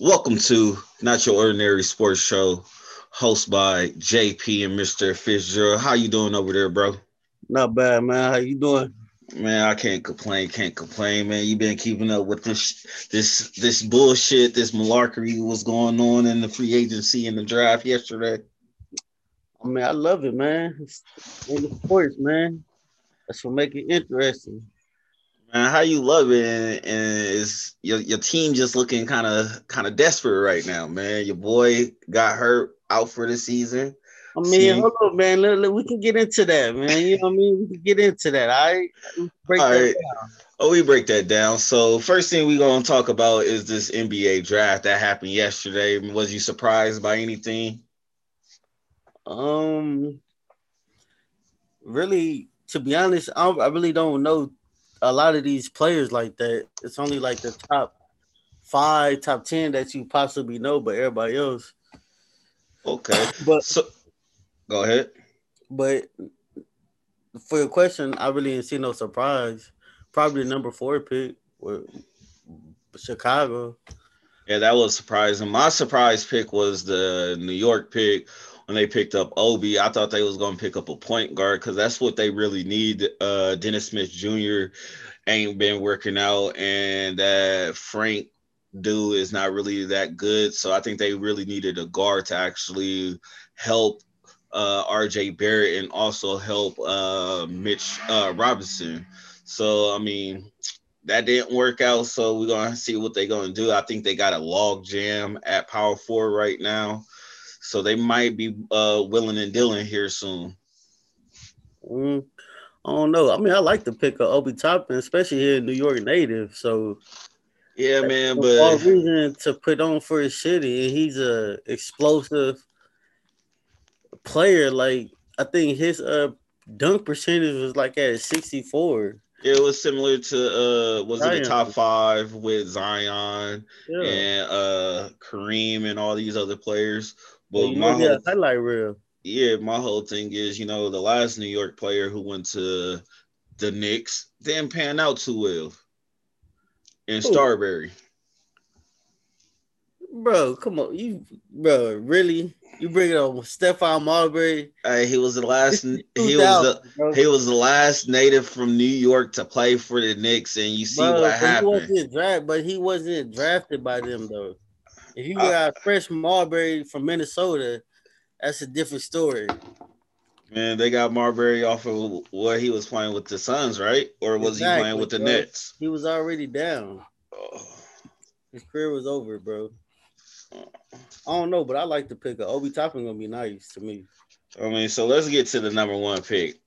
Welcome to Not Your Ordinary Sports Show, hosted by JP and Mr. Fitzgerald. How you doing over there, bro? Not bad, man. How you doing? Man, I can't complain. Can't complain, man. You been keeping up with this, this, this bullshit, this malarkey was going on in the free agency and the draft yesterday. I mean, I love it, man. It's in the sports, man. That's what make it interesting. Man, how you love it, and, and is your, your team just looking kind of kind of desperate right now, man. Your boy got hurt out for the season. I mean, See? hold on, man. Look, look, we can get into that, man. You know what I mean? We can get into that. All right. Break all right. Down. Oh, we break that down. So first thing we're gonna talk about is this NBA draft that happened yesterday. Was you surprised by anything? Um, really, to be honest, I, I really don't know a lot of these players like that. It's only like the top five, top ten that you possibly know, but everybody else. Okay, but so go ahead. But for your question, I really didn't see no surprise. Probably number four pick with Chicago. Yeah, that was surprising. My surprise pick was the New York pick when they picked up Obi. I thought they was going to pick up a point guard because that's what they really need. Uh, Dennis Smith Jr. ain't been working out, and that Frank dude is not really that good. So I think they really needed a guard to actually help uh, RJ Barrett and also help uh, Mitch uh, Robinson. So I mean, that didn't work out. So we're gonna see what they're gonna do. I think they got a log jam at power four right now so they might be uh, willing and dealing here soon. Mm, I don't know. I mean, I like the pick of Obi Toppin, especially here in New York native. So yeah, man, but all reason to put on for his city, and he's a explosive player. Like I think his uh dunk percentage was like at sixty four. It was similar to uh was Zion. it the top five with Zion yeah. and uh Kareem and all these other players. But my whole, highlight reel. Yeah, my whole thing is, you know, the last New York player who went to the Knicks didn't pan out too well. In Starbury. Bro, come on. You bro, really? You bring it on Stephon Marbury. Hey, he was the last. he was the he was the last native from New York to play for the Knicks, and you see bro, what happened. He wasn't drafted, but he wasn't drafted by them though. If you got uh, fresh Marbury from Minnesota, that's a different story. Man, they got Marbury off of where he was playing with the Suns, right? Or was exactly, he playing with the bro. Nets? He was already down. Oh. His career was over, bro. I don't know, but I like the pick. Obi Toppin gonna be nice to me. I mean, so let's get to the number one pick.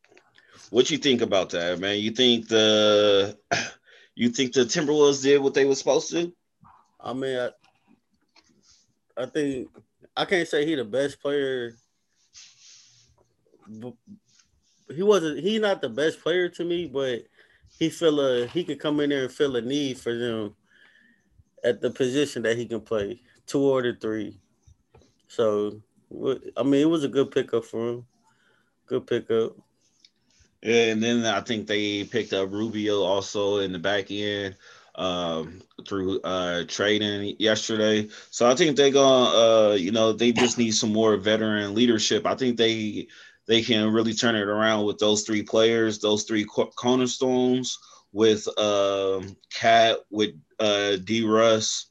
What you think about that, man? You think the you think the Timberwolves did what they were supposed to? I mean, I, I think I can't say he the best player. He wasn't. He not the best player to me, but he feel a he could come in there and feel a need for them at the position that he can play two or the three. So I mean, it was a good pickup for him. Good pickup. Yeah, and then I think they picked up Rubio also in the back end um, through uh, trading yesterday. So I think they're gonna, uh, you know, they just need some more veteran leadership. I think they they can really turn it around with those three players, those three cornerstones with um, KAT, with uh, D. Russ,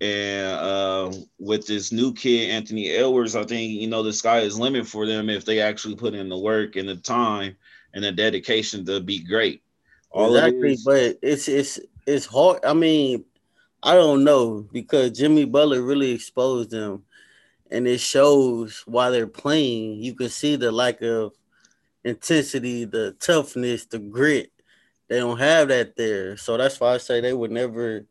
and uh, with this new kid Anthony Edwards. I think you know the sky is limit for them if they actually put in the work and the time and the dedication to be great. All exactly, but it's it's it's hard. I mean, I don't know because Jimmy Butler really exposed them, and it shows while they're playing. You can see the lack of intensity, the toughness, the grit. They don't have that there, so that's why I say they would never.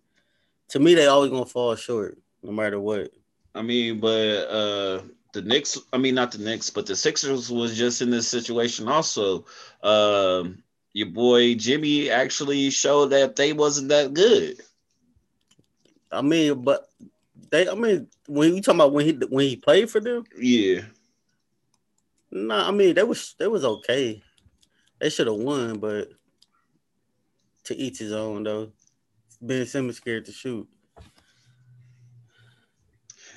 To me, they always gonna fall short, no matter what. I mean, but uh the Knicks, I mean not the Knicks, but the Sixers was just in this situation also. Um your boy Jimmy actually showed that they wasn't that good. I mean, but they. I mean, when you talking about when he when he played for them, yeah. No, nah, I mean they was they was okay. They should have won, but to each his own though. Ben Simmons scared to shoot.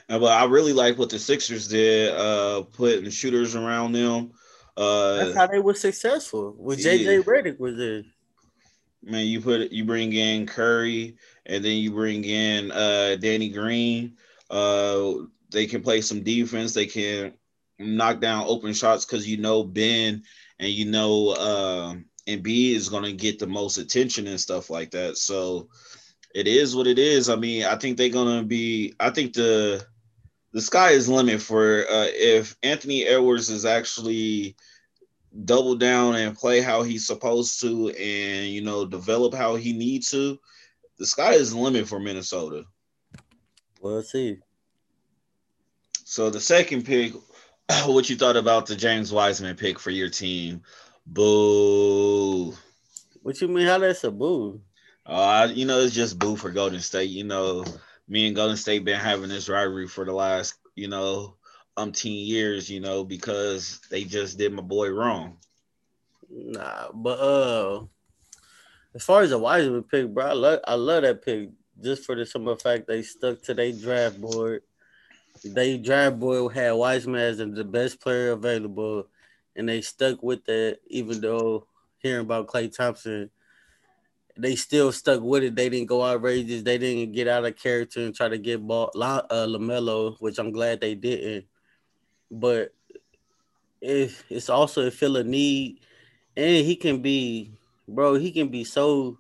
And, but I really like what the Sixers did, uh, putting shooters around them. Uh, That's how they were successful. With JJ yeah. Redick was there. Man, you put you bring in Curry, and then you bring in uh, Danny Green. Uh, they can play some defense. They can knock down open shots because you know Ben and you know uh, Embiid is going to get the most attention and stuff like that. So it is what it is. I mean, I think they're going to be. I think the the sky is limit for uh, if Anthony Edwards is actually double down and play how he's supposed to, and you know develop how he needs to. The sky is the limit for Minnesota. We'll see. So the second pick, what you thought about the James Wiseman pick for your team? Boo. What you mean? How that's a boo? Uh, you know, it's just boo for Golden State. You know, me and Golden State been having this rivalry for the last, you know, umpteen years, you know, because they just did my boy wrong. Nah, but uh as far as the Wiseman pick, bro, I love I love that pick just for the simple fact they stuck to their draft board. They draft board had Wiseman as the best player available, and they stuck with that, even though hearing about Klay Thompson they still stuck with it. They didn't go outrageous. They didn't get out of character and try to get ball uh, LaMelo, which I'm glad they didn't. But if it's also a feel a need, and he can be, bro. He can be so.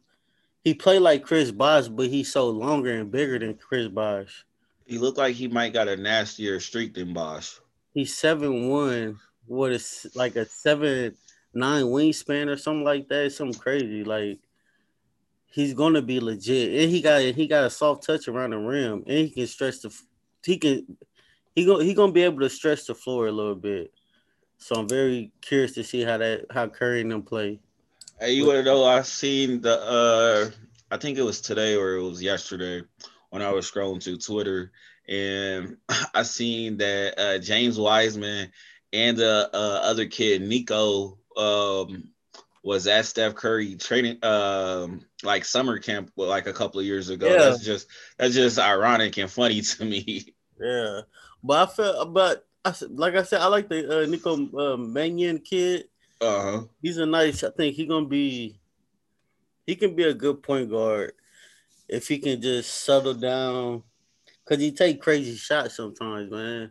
He play like Chris Bosh, but he's so longer and bigger than Chris Bosh. He looked like he might got a nastier streak than Bosh. He's seven one. What is like a seven nine wingspan or something like that? Something crazy like he's gonna be legit, and he got he got a soft touch around the rim, and he can stretch the he can he go he gonna be able to stretch the floor a little bit. So I'm very curious to see how that how Curry and them play. Hey, you wanna know? I seen the uh I think it was today or it was yesterday when I was scrolling through Twitter, and I seen that uh, James Wiseman and the uh, other kid Nico um, was at Steph Curry training um like summer camp like a couple of years ago. Yeah. That's just that's just ironic and funny to me. Yeah, but I felt, but I like I said, I like the uh, Nico uh, Mannion kid. Uh huh. He's a nice. I think he gonna be. He can be a good point guard if he can just settle down. Cause he take crazy shots sometimes, man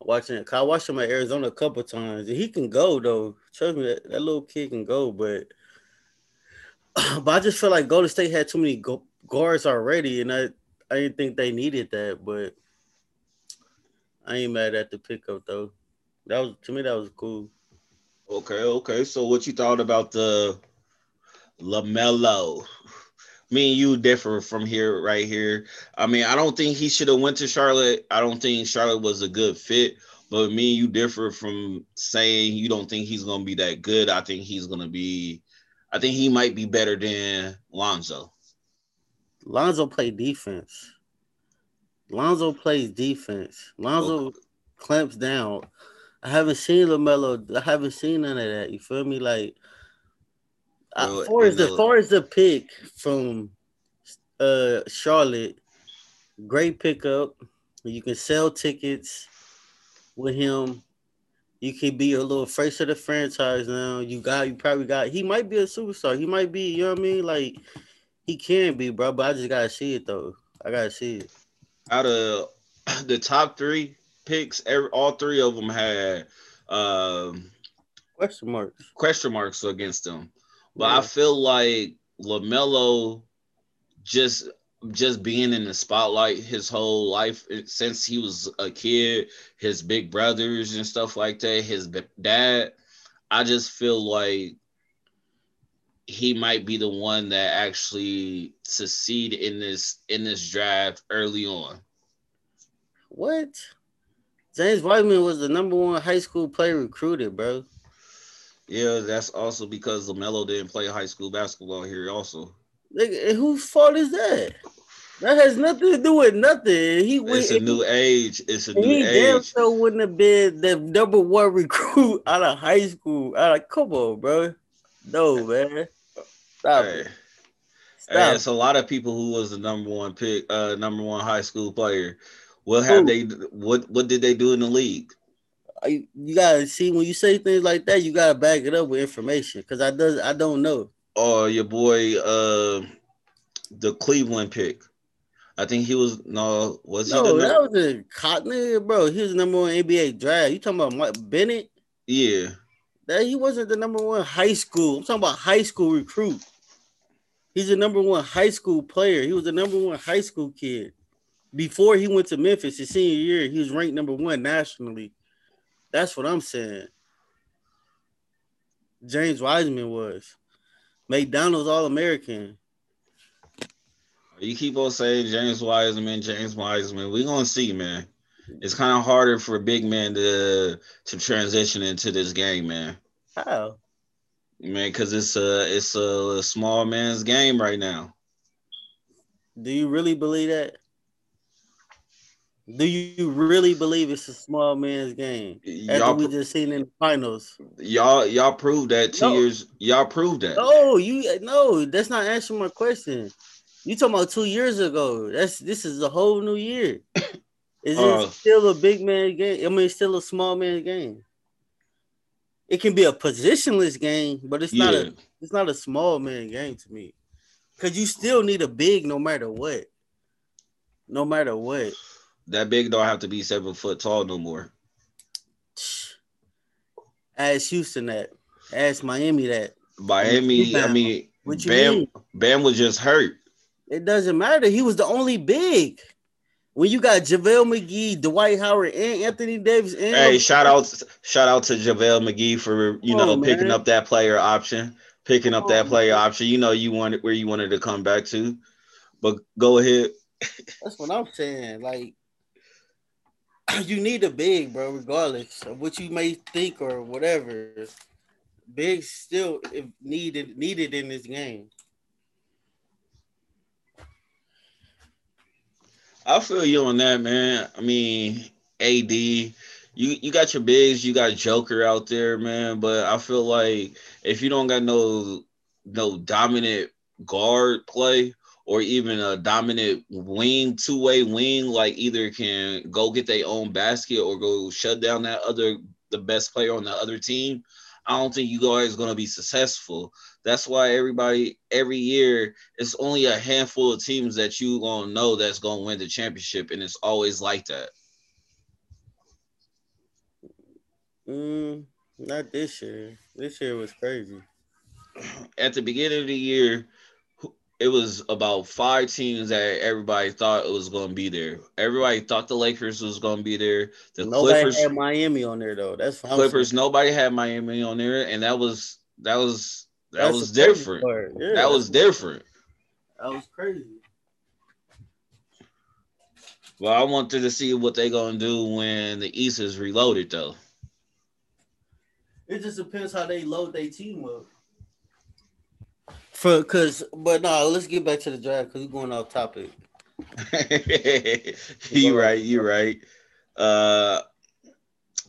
watching. it. I watched him at Arizona a couple times. He can go though. Trust me, that, that little kid can go. But but I just feel like Golden State had too many go- guards already, and I I didn't think they needed that. But I ain't mad at the pickup though. That was to me that was cool. Okay, okay. So what you thought about the LaMelo? Me and you differ from here right here. I mean, I don't think he should have went to Charlotte. I don't think Charlotte was a good fit. But me and you differ from saying you don't think he's gonna be that good. I think he's gonna be. I think he might be better than Lonzo. Lonzo play defense. Lonzo plays defense. Lonzo okay. clamps down. I haven't seen LaMelo. I haven't seen none of that. You feel me? Like uh, far as the far as the pick from uh Charlotte, great pickup. You can sell tickets with him. You can be a little face of the franchise now. You got you probably got he might be a superstar. He might be, you know what I mean? Like he can be, bro, but I just gotta see it though. I gotta see it. Out of the top three picks, every all three of them had um question marks. Question marks against them. But yeah. I feel like LaMelo just just being in the spotlight his whole life eh, since he was a kid, his big brothers and stuff like that, his dad, I just feel like he might be the one that actually succeed in this in this draft early on. What? James Wiseman was the number one high school player recruited, bro. Yeah, that's also because LaMelo didn't play high school basketball here. Also, Nigga, whose fault is that? That has nothing to do with nothing. He it's a new age. It's a new he age. He damn sure wouldn't have been the number one recruit out of high school. Out of come on, bro. No, man. Stop hey. it. Stop. Hey, it's a lot of people who was the number one pick, uh, number one high school player What have they? What what did they do in the league? You gotta see when you say things like that, you gotta back it up with information because I does I don't know. Oh, your boy, uh, the Cleveland pick. I think he was no. Was no, he that was a cotton bro. He was the number one NBA draft. You talking about Mike Bennett? Yeah. That he wasn't the number one high school. I'm talking about high school recruit. He's the number one high school player. He was the number one high school kid. Before he went to Memphis his senior year, he was ranked number one nationally. That's what I'm saying. James Wiseman was. McDonald's All American. You keep on saying James Wiseman, James Wiseman. We're gonna see, man. It's kind of harder for a big man to to transition into this game, man. How? Man, because it's a it's a small man's game right now. Do you really believe that? Do you really believe it's a small man's game? After y'all we just seen in the finals. Y'all y'all proved that two no. years. Y'all proved that. No, you no, that's not answering my question. You talking about two years ago? That's this is a whole new year. Is uh, it still a big man game? I mean, it's still a small man game. It can be a positionless game, but it's yeah. not a it's not a small man game to me. Cause you still need a big no matter what. No matter what. That big don't have to be seven foot tall no more. Ask Houston that. Ask Miami that. Miami, I mean, what you Bam, mean? Bam was just hurt. It doesn't matter. He was the only big. When you got JaVale McGee, Dwight Howard, and Anthony Davis. And hey, shout out, shout out to JaVale McGee for you know picking up that player option, picking up that player option. You know you wanted where you wanted to come back to, but go ahead. That's what I'm saying. Like you need a big, bro, regardless of what you may think or whatever. Big still needed needed in this game. I feel you on that, man. I mean, AD, you you got your bigs, you got Joker out there, man. But I feel like if you don't got no no dominant guard play, or even a dominant wing, two way wing, like either can go get their own basket or go shut down that other the best player on the other team. I don't think you guys going to be successful. That's why everybody every year it's only a handful of teams that you gonna know that's gonna win the championship, and it's always like that. Mm, not this year. This year was crazy. At the beginning of the year, it was about five teams that everybody thought it was going to be there. Everybody thought the Lakers was going to be there. The nobody Clippers had Miami on there though. That's Clippers. Nobody had Miami on there, and that was that was that That's was different. Yeah, that was different. That was crazy. Well, I wanted to see what they're gonna do when the East is reloaded, though. It just depends how they load their team up. For cause, but no, let's get back to the draft because we're going off topic. you right, you right. Uh,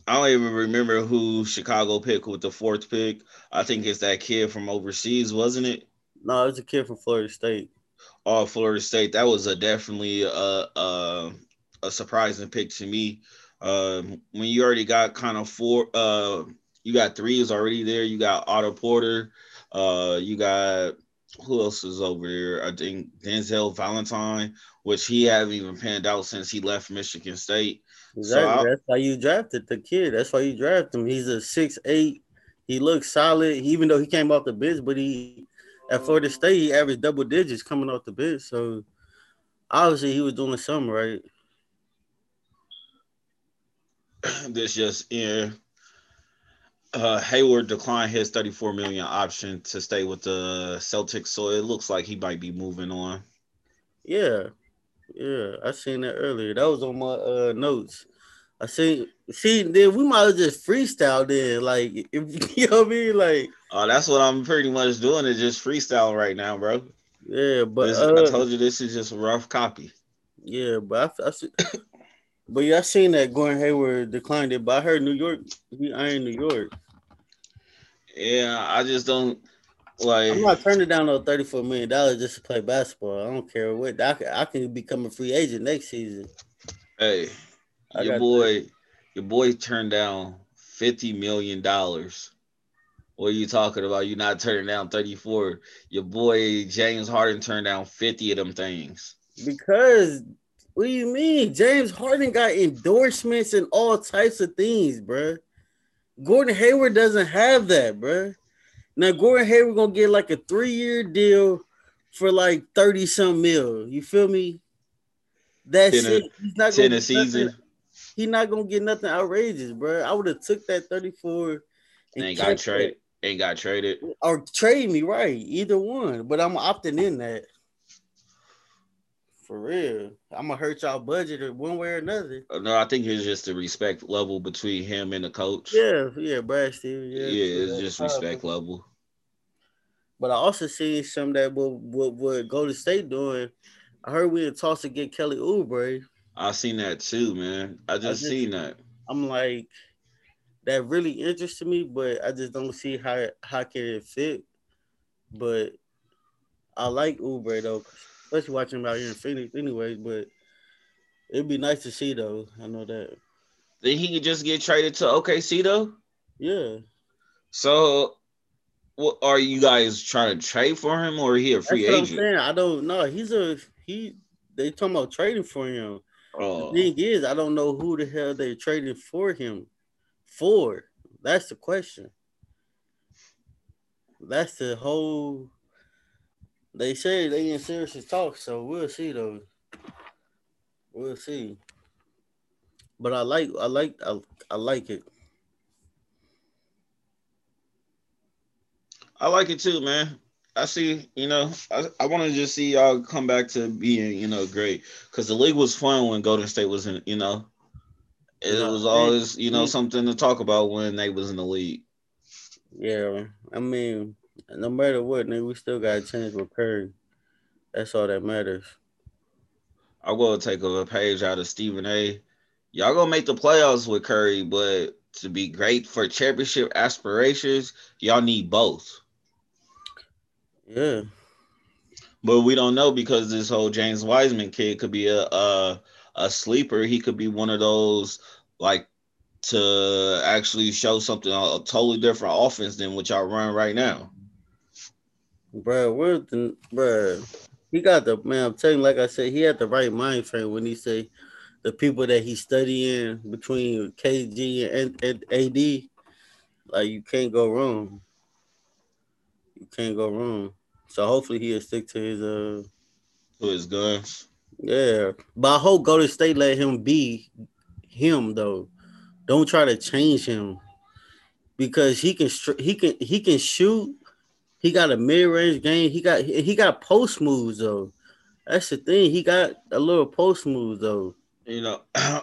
I don't even remember who Chicago picked with the fourth pick. I think it's that kid from overseas, wasn't it? No, it's a kid from Florida State. Oh, Florida State. That was a definitely a a, a surprising pick to me. Um, when you already got kind of four, uh, you got threes already there. You got Otto Porter. Uh, you got who else is over here? I think Denzel Valentine, which he haven't even panned out since he left Michigan State. Exactly. So That's why you drafted the kid. That's why you drafted him. He's a six eight. He looks solid, even though he came off the bench, but he at Florida State he averaged double digits coming off the bench. So obviously he was doing something right. This just yeah uh, Hayward declined his 34 million option to stay with the Celtics, so it looks like he might be moving on. Yeah, yeah, I seen that earlier. That was on my uh, notes. I seen, see, then we might have just freestyle then, like if you know what I mean, like. Oh, that's what I'm pretty much doing is just freestyle right now, bro. Yeah, but this, uh, I told you this is just a rough copy. Yeah, but I, I but yeah, I seen that Gordon Hayward declined it, but I heard New York, he ironed New York. Yeah, I just don't like. I'm not turning down no thirty-four million dollars just to play basketball. I don't care what. I can, I can become a free agent next season. Hey, your boy, your boy turned down fifty million dollars. What are you talking about? You're not turning down 34. Your boy James Harden turned down 50 of them things. Because what do you mean? James Harden got endorsements and all types of things, bro. Gordon Hayward doesn't have that, bro. Now Gordon Hayward gonna get like a three-year deal for like 30 some mil. You feel me? That's it. He's not gonna a season. He's not gonna get nothing outrageous, bro. I would have took that 34 and ain't got traded. Ain't got traded. Or trade me, right? Either one. But I'm opting in that. For real. I'm gonna hurt y'all budget one way or another. Uh, no, I think it's just the respect level between him and the coach. Yeah, yeah, Brad Stevens. Yeah, yeah it's just respect level. But I also see some that what what what Golden State doing. I heard we in talks to get Kelly Oubre. I seen that too, man. I just, I just seen that. I'm like, that really interested me, but I just don't see how how can it fit. But I like Oubre though, especially watching him out here in Phoenix, anyway. But it'd be nice to see though. I know that. Then he could just get traded to OKC though. Yeah. So, what are you guys trying to trade for him, or he a free That's agent? I don't know. He's a he. They talking about trading for him. Oh. The thing is, I don't know who the hell they trading for him for? That's the question. That's the whole. They say they in serious talk, so we'll see though. We'll see. But I like, I like, I, I like it. I like it too, man. I see, you know, I, I want to just see y'all come back to being, you know, great because the league was fun when Golden State was in, you know, it was always, you know, something to talk about when they was in the league. Yeah, I mean, no matter what, nigga, we still got a chance with Curry. That's all that matters. I'm gonna take a page out of Stephen A. Y'all gonna make the playoffs with Curry, but to be great for championship aspirations, y'all need both. Yeah. But we don't know because this whole James Wiseman kid could be a, a a sleeper. He could be one of those like to actually show something a totally different offense than what y'all run right now. Bro, where the bro? He got the man. I'm telling you, like I said, he had the right mind frame when he say the people that he's studying between KG and, and AD. Like you can't go wrong. You can't go wrong. So hopefully he'll stick to his uh to his guns. Yeah, but I hope Golden State let him be him though. Don't try to change him because he can he can he can shoot. He got a mid range game. He got he got post moves though. That's the thing. He got a little post moves though. You know,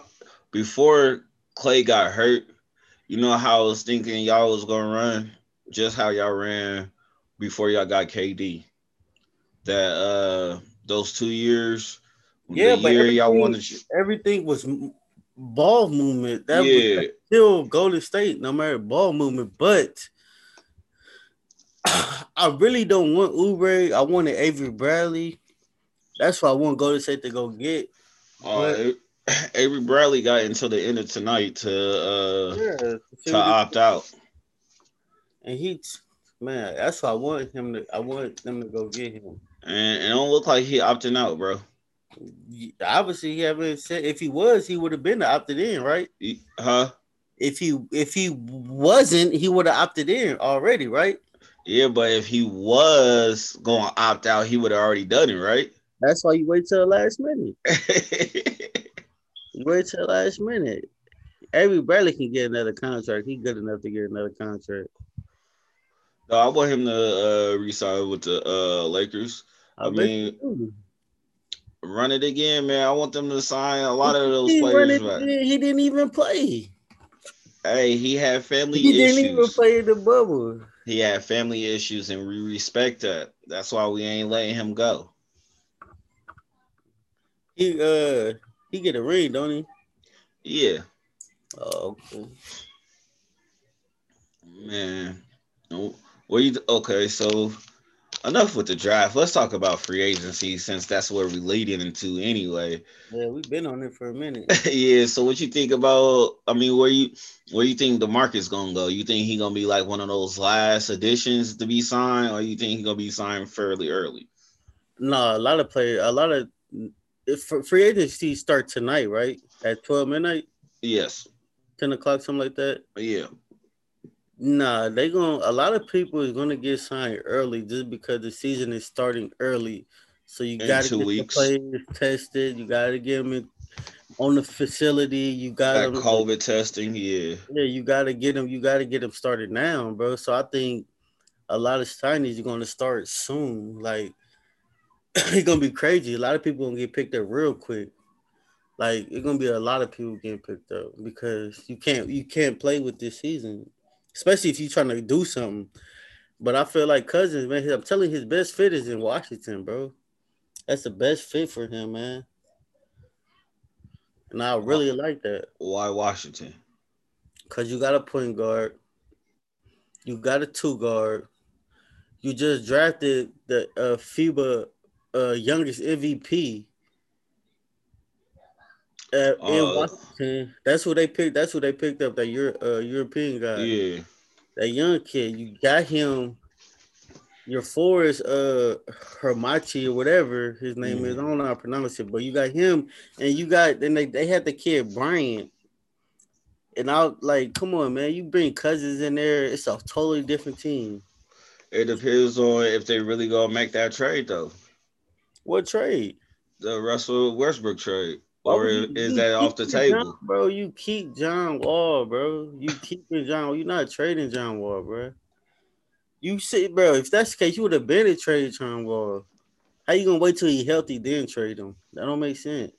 before Klay got hurt, you know how I was thinking y'all was gonna run, just how y'all ran before y'all got KD. That uh those two years yeah, but y'all wanted everything was ball movement. That yeah. was still Golden State, no matter ball movement. But I really don't want Oubre. I wanted Avery Bradley. That's why I want Golden State to go get. Uh, Avery Bradley got until the end of tonight to uh yeah, to opt out. And he man, that's why I want him to I want them to go get him. And it don't look like he opting out, bro. Obviously, he haven't said. If he was, he would have been opted in, right? Huh? If he if he wasn't, he would have opted in already, right? Yeah, but if he was going to opt out, he would have already done it, right? That's why you wait till the last minute. you wait till the last minute. Avery Bradley can get another contract. He's good enough to get another contract. No, I want him to uh, resign with the uh, Lakers. I, I mean, run it again, man. I want them to sign a lot of those he players. Right. He didn't even play. Hey, he had family he issues. He didn't even play in the bubble. He had family issues, and we respect that. That's why we ain't letting him go. He uh he get a ring, don't he? Yeah. Oh, okay. Man, what you okay? So enough with the draft. Let's talk about free agency since that's where we're leading into anyway. Yeah, we've been on it for a minute. yeah. So what you think about? I mean, where you where you think the market's gonna go? You think he gonna be like one of those last additions to be signed, or you think he gonna be signed fairly early? No, a lot of players, a lot of if free agency start tonight, right at twelve midnight. Yes. Ten o'clock, something like that. Yeah. Nah, they going to a lot of people is gonna get signed early just because the season is starting early. So you got to get weeks. the players tested. You got to get them in, on the facility. You got them COVID testing. Yeah, yeah. You got to get them. You got to get them started now, bro. So I think a lot of signings are going to start soon. Like it's gonna be crazy. A lot of people gonna get picked up real quick. Like it's gonna be a lot of people getting picked up because you can't you can't play with this season especially if you're trying to do something. But I feel like Cousins, man, I'm telling you, his best fit is in Washington, bro. That's the best fit for him, man. And I really like that. Why Washington? Because you got a point guard, you got a two guard, you just drafted the uh, FIBA uh, youngest MVP uh, in Washington. That's who they picked. That's what they picked up. That Euro, uh, European guy. Yeah. That young kid. You got him. Your Forrest, uh, Hermachi or whatever his name mm. is. I don't know how to pronounce it, but you got him, and you got then they, they had the kid Bryant. And I like, come on, man, you bring cousins in there, it's a totally different team. It depends on if they really gonna make that trade though. What trade? The Russell Westbrook trade or is that off the table, John, bro? You keep John Wall, bro. You keeping John. You're not trading John Wall, bro. You see, bro. If that's the case, you would have been a trade John Wall. How you gonna wait till he healthy then trade him? That don't make sense.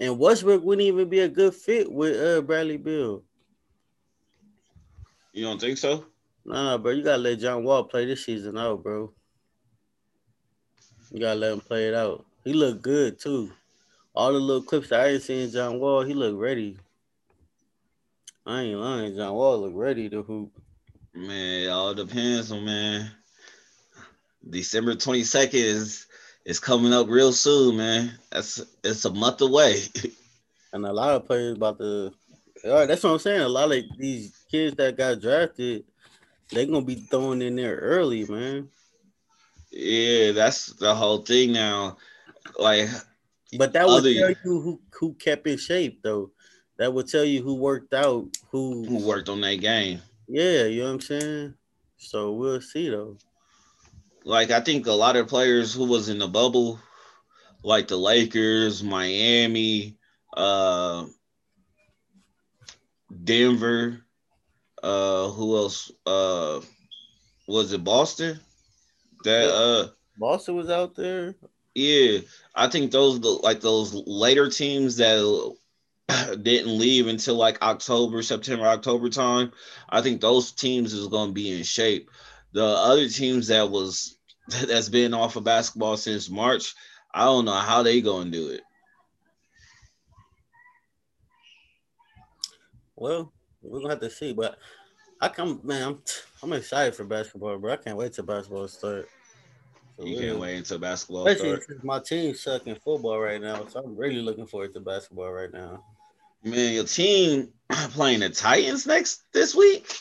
And Westbrook wouldn't even be a good fit with uh, Bradley Beal. You don't think so? Nah, bro. You gotta let John Wall play this season out, bro. You gotta let him play it out. He looked good too. All the little clips that I ain't seen John Wall, he looked ready. I ain't lying, John Wall looked ready to hoop. Man, it all depends on man. December 22nd is is coming up real soon, man. That's it's a month away. and a lot of players about to all right, that's what I'm saying. A lot of these kids that got drafted, they're gonna be thrown in there early, man. Yeah, that's the whole thing now like but that would tell you who who kept in shape though. That would tell you who worked out, who who worked on that game. Yeah, you know what I'm saying? So we'll see though. Like I think a lot of players who was in the bubble, like the Lakers, Miami, uh Denver, uh who else? Uh was it Boston? That uh Boston was out there. Yeah, I think those like those later teams that didn't leave until like October, September, October time. I think those teams is going to be in shape. The other teams that was that's been off of basketball since March, I don't know how they going to do it. Well, we're gonna have to see, but I come, man. I'm I'm excited for basketball, bro. I can't wait till basketball start. You can't wait until basketball Especially starts. my team's sucking football right now, so I'm really looking forward to basketball right now. Man, your team playing the Titans next this week.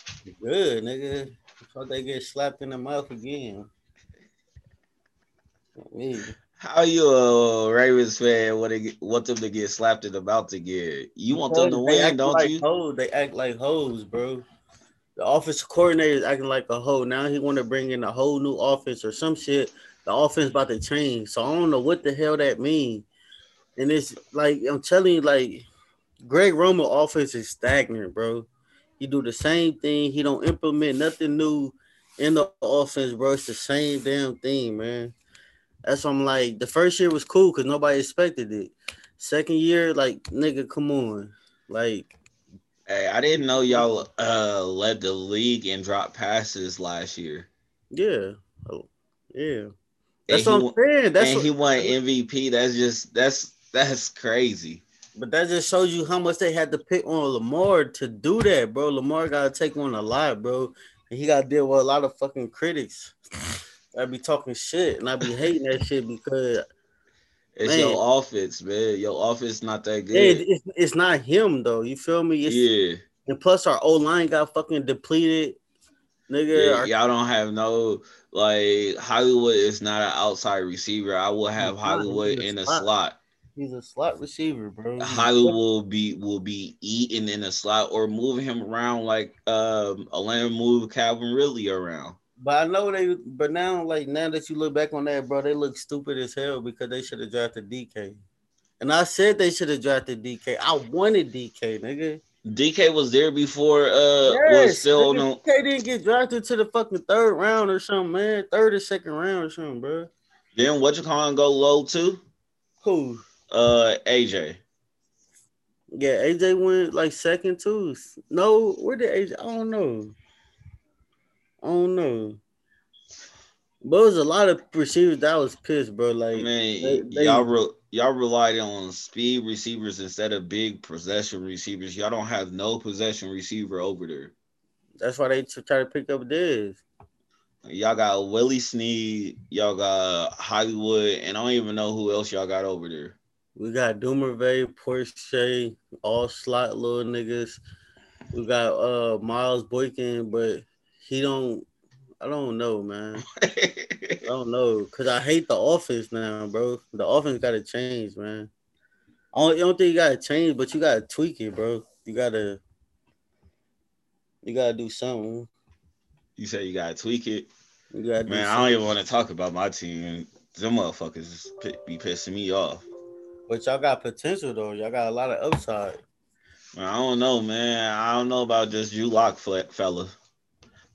Good, nigga. Before they get slapped in the mouth again. Me. How you a uh, Ravens fan want, to want them to get slapped in the mouth again? You want them to win, don't like you? Hoes. They act like hoes, bro. The office coordinator is acting like a hoe. Now he want to bring in a whole new office or some shit the offense about to change. So I don't know what the hell that means. And it's like I'm telling you, like Greg Roman offense is stagnant, bro. He do the same thing. He don't implement nothing new in the offense, bro. It's the same damn thing, man. That's why I'm like, the first year was cool because nobody expected it. Second year, like, nigga, come on. Like, hey, I didn't know y'all uh led the league in drop passes last year. Yeah. Oh, yeah. That's what I'm saying. That's and what, he won MVP. That's just that's that's crazy. But that just shows you how much they had to pick on Lamar to do that, bro. Lamar got to take on a lot, bro. And he got to deal with a lot of fucking critics. I be talking shit and I be hating that shit because it's man, your offense, man. Your offense not that good. It, it's, it's not him though. You feel me? It's, yeah. And plus, our O line got fucking depleted. Nigga, y'all don't have no like Hollywood is not an outside receiver. I will have Hollywood in a slot. slot. He's a slot receiver, bro. Hollywood will be will be eating in a slot or moving him around like um Atlanta moved Calvin Ridley around. But I know they but now like now that you look back on that, bro, they look stupid as hell because they should have drafted DK. And I said they should have drafted DK. I wanted DK, nigga. DK was there before uh yes, was still no DK didn't get drafted to the fucking third round or something, man. Third or second round or something, bro. Then what you calling go low too? Who? Uh AJ. Yeah, AJ went like second too. No, where did AJ? I don't know. I don't know. But it was a lot of receivers that was pissed, bro. Like, I mean, they, they, y'all re- y'all relied on speed receivers instead of big possession receivers. Y'all don't have no possession receiver over there. That's why they try to pick up Dez. Y'all got Willie Snead, y'all got Hollywood, and I don't even know who else y'all got over there. We got Duvernay, Proche, all slot little niggas. We got uh Miles Boykin, but he don't I don't know, man. I don't know because I hate the offense now, bro. The offense got to change, man. I don't, I don't think you got to change, but you got to tweak it, bro. You gotta, you gotta do something. You say you gotta tweak it. You gotta man, I don't even want to talk about my team. Them motherfuckers be pissing me off. But y'all got potential though. Y'all got a lot of upside. I don't know, man. I don't know about this Drew Lock fella.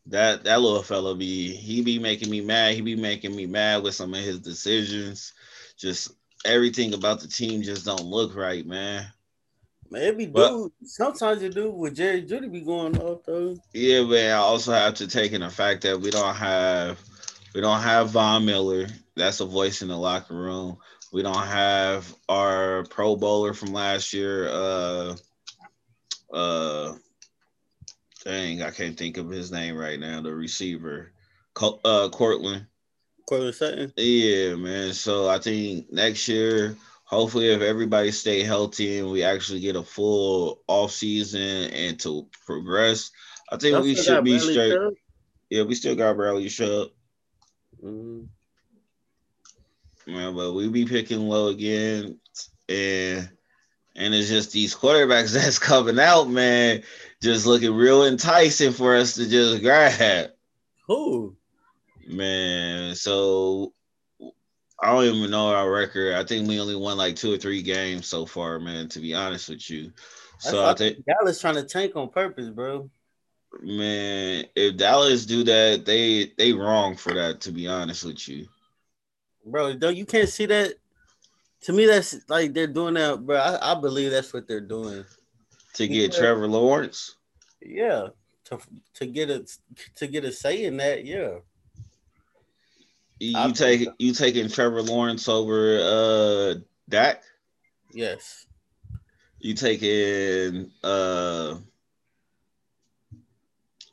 That that little fella be he be making me mad. He be making me mad with some of his decisions. Just everything about the team just don't look right, man. Maybe do. Sometimes you do with Jerry Jeudy be going off though. Yeah, but I also have to take in the fact that we don't have we don't have Von Miller. That's a voice in the locker room. We don't have our Pro Bowler from last year. Uh, uh, dang, I can't think of his name right now. The receiver, uh, Courtland. Courtland Sutton. Yeah, man. So I think next year, hopefully, if everybody stay healthy and we actually get a full off season and to progress, I think we should be Bradley straight. Yeah, we still got Bradley Chubb. Mm-hmm. Man, but we be picking low again, and and it's just these quarterbacks that's coming out, man just looking real enticing for us to just grab. Who? Man, so I don't even know our record. I think we only won like two or three games so far, man. To be honest with you, so I think Dallas trying to tank on purpose, bro. Man, if Dallas do that, they they wrong for that. To be honest with you, bro, don't you can't see that. To me, that's like they're doing that, bro. I, I believe that's what they're doing to get yeah. Trevor Lawrence. Yeah, to to get a to get a say in that. Yeah. You, take you taking Trevor Lawrence over uh Dak? Yes. You taking uh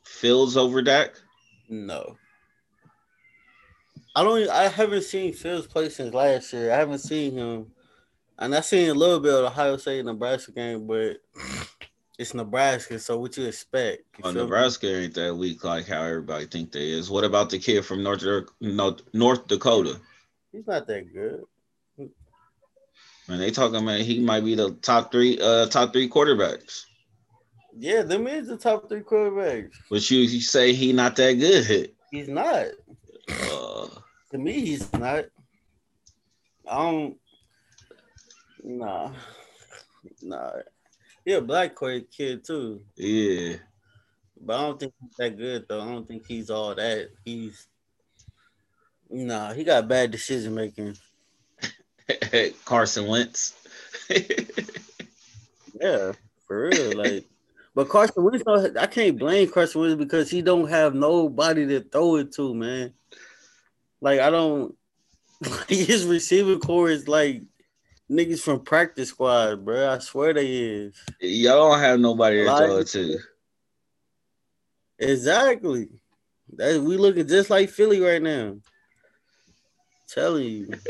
Fields over Dak? No. I don't. I haven't seen Fields play since last year. I haven't seen him and I seen a little bit of Ohio State Nebraska game, but it's Nebraska, so what you expect? You well, Nebraska me? ain't that weak like how everybody think they is. What about the kid from North North Dakota? He's not that good. Man, they talking about he might be the top three uh top three quarterbacks. Yeah, them is the top three quarterbacks. But you, you say he not that good. He's not. Uh, to me, he's not. I don't. Nah, nah. He a black kid too. Yeah. But I don't think he's that good though. I don't think he's all that. He's nah, he got bad decision making. Carson Wentz. yeah, for real. Like but Carson Wentz, I can't blame Carson Wentz because he don't have nobody to throw it to, man. Like I don't his receiver core is like niggas from practice squad, bro. I swear they is. Y'all don't have nobody to throw it to. Exactly. That we looking just like Philly right now. telling you.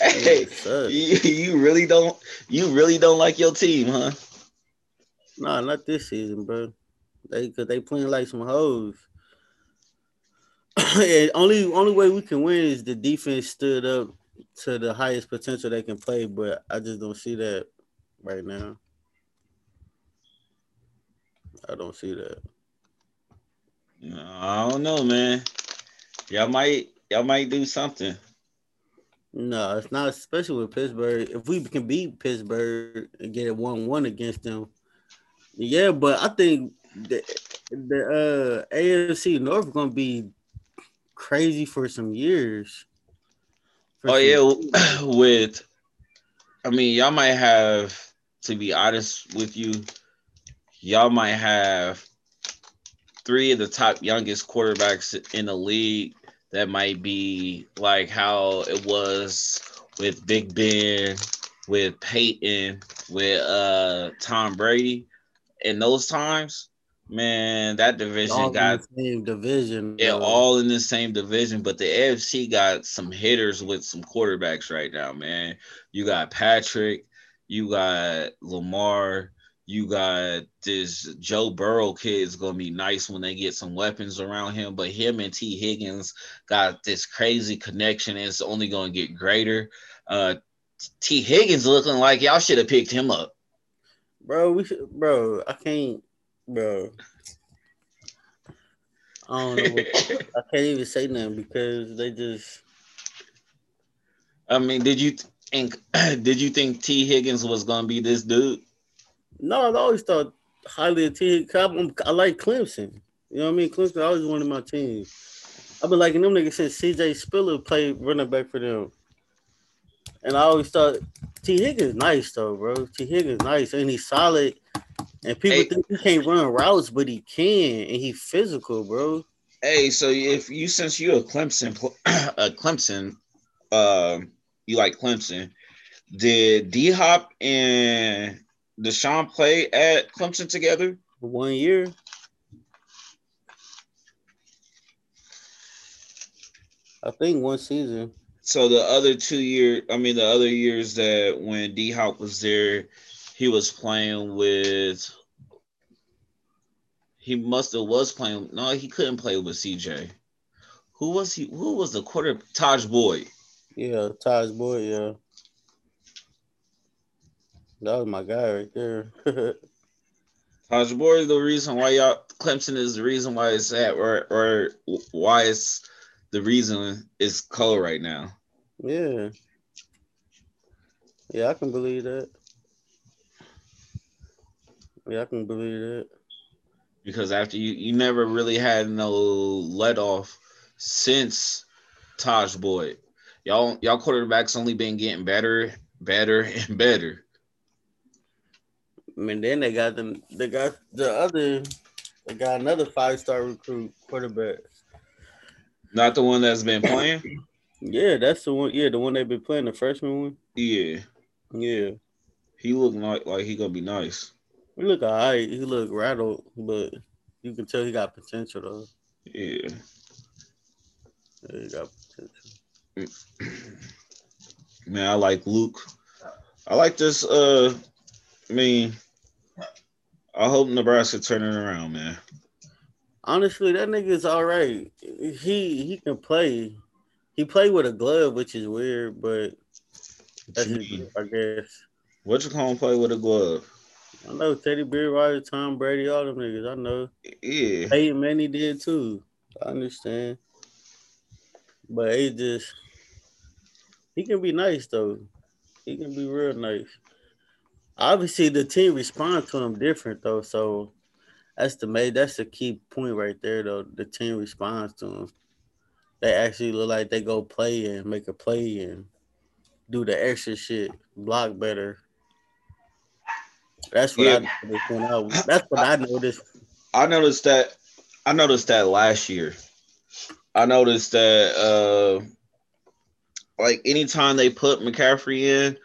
hey, you, you really don't you really don't like your team, huh? Nah, not this season, bro. They cause they playing like some hoes. only only way we can win is the defense stood up to the highest potential they can play, but I just don't see that right now. I don't see that. No, I don't know, man. Y'all might y'all might do something. No, it's not, especially with Pittsburgh. If we can beat Pittsburgh and get it one one against them, yeah. But I think the the uh, AFC North gonna be crazy for some years. Oh yeah, with I mean, y'all might have to be honest with you, y'all might have three of the top youngest quarterbacks in the league that might be like how it was with Big Ben, with Peyton, with uh Tom Brady. In those times, man, that division all got same division. Yeah, bro. all in the same division. But the AFC got some hitters with some quarterbacks right now, man. You got Patrick, you got Lamar, you got this Joe Burrow kid is gonna be nice when they get some weapons around him, but him and Tee Higgins got this crazy connection. And it's only gonna get greater. Uh, Tee Higgins looking like y'all should have picked him up, bro. We should, bro. I can't, bro. I don't know. What, I can't even say nothing because they just. I mean, did you think? Did you think Tee Higgins was gonna be this dude? No, I always thought highly of team. I like Clemson. You know what I mean? Clemson always one of my teams. I've been liking them niggas since CJ Spiller played running back for them. And I always thought Tee Higgins nice though, bro. Tee Higgins nice and he's solid. And people hey. think he can't run routes, but he can, and he physical, bro. Hey, so if you since you're a Clemson, a Clemson, uh, you like Clemson, did D Hop and Deshaun play at Clemson together? One year. I think one season. So the other two years, I mean, the other years that when D Hop was there, he was playing with. He must have was playing. No, he couldn't play with CJ. Who was he? Who was the quarter? Tajh Boyd. Yeah, Tajh Boyd. Yeah. That was my guy right there. Tajh Boyd is the reason why y'all Clemson is the reason why it's at or or why it's the reason it's cold right now. Yeah. Yeah, I can believe that. Yeah, I can believe that. Because after you you never really had no let off since Tajh Boyd. Y'all y'all quarterbacks only been getting better, better, and better. I mean, then they got them. They got the other. They got another five star recruit quarterback. Not the one that's been playing. yeah, that's the one. Yeah, the one they've been playing, the freshman one. Yeah. Yeah. He looked like like he gonna be nice. He look alright. He look rattled, but you can tell he got potential though. Yeah. yeah he got potential. Man, I like Luke. I like this. Uh, I mean, I hope Nebraska turning around, man. Honestly, that nigga's all right. He he can play. He played with a glove, which is weird, but that's I guess. What you call him play with a glove? I know Teddy Bear Bridgewater, Tom Brady, all them niggas. I know. Yeah. Peyton Manning did too. I understand. But he just he can be nice though. He can be real nice obviously the team responds to him different though. So that's the main that's the key point right there though. The team responds to him. They actually look like they go play and make a play and do the extra shit, block better. That's what yeah. I That's what I noticed. I noticed that I noticed that last year. I noticed that uh like anytime they put McCaffrey in,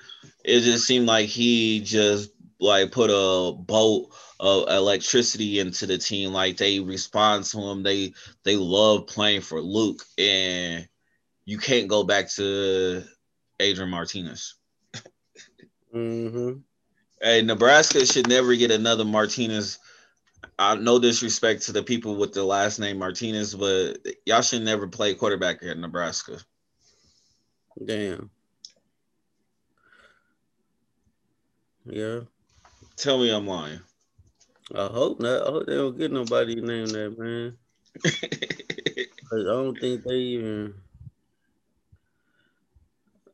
it just seemed like he just like put a bolt of electricity into the team. Like they respond to him. They they love playing for Luke, and you can't go back to Adrian Martinez. Mm-hmm. Hey, Nebraska should never get another Martinez. Uh, no disrespect to the people with the last name Martinez, but y'all should never play quarterback at Nebraska. Damn. Yeah. Tell me I'm lying. I hope not. I hope they don't get nobody named that, man. I don't think they even.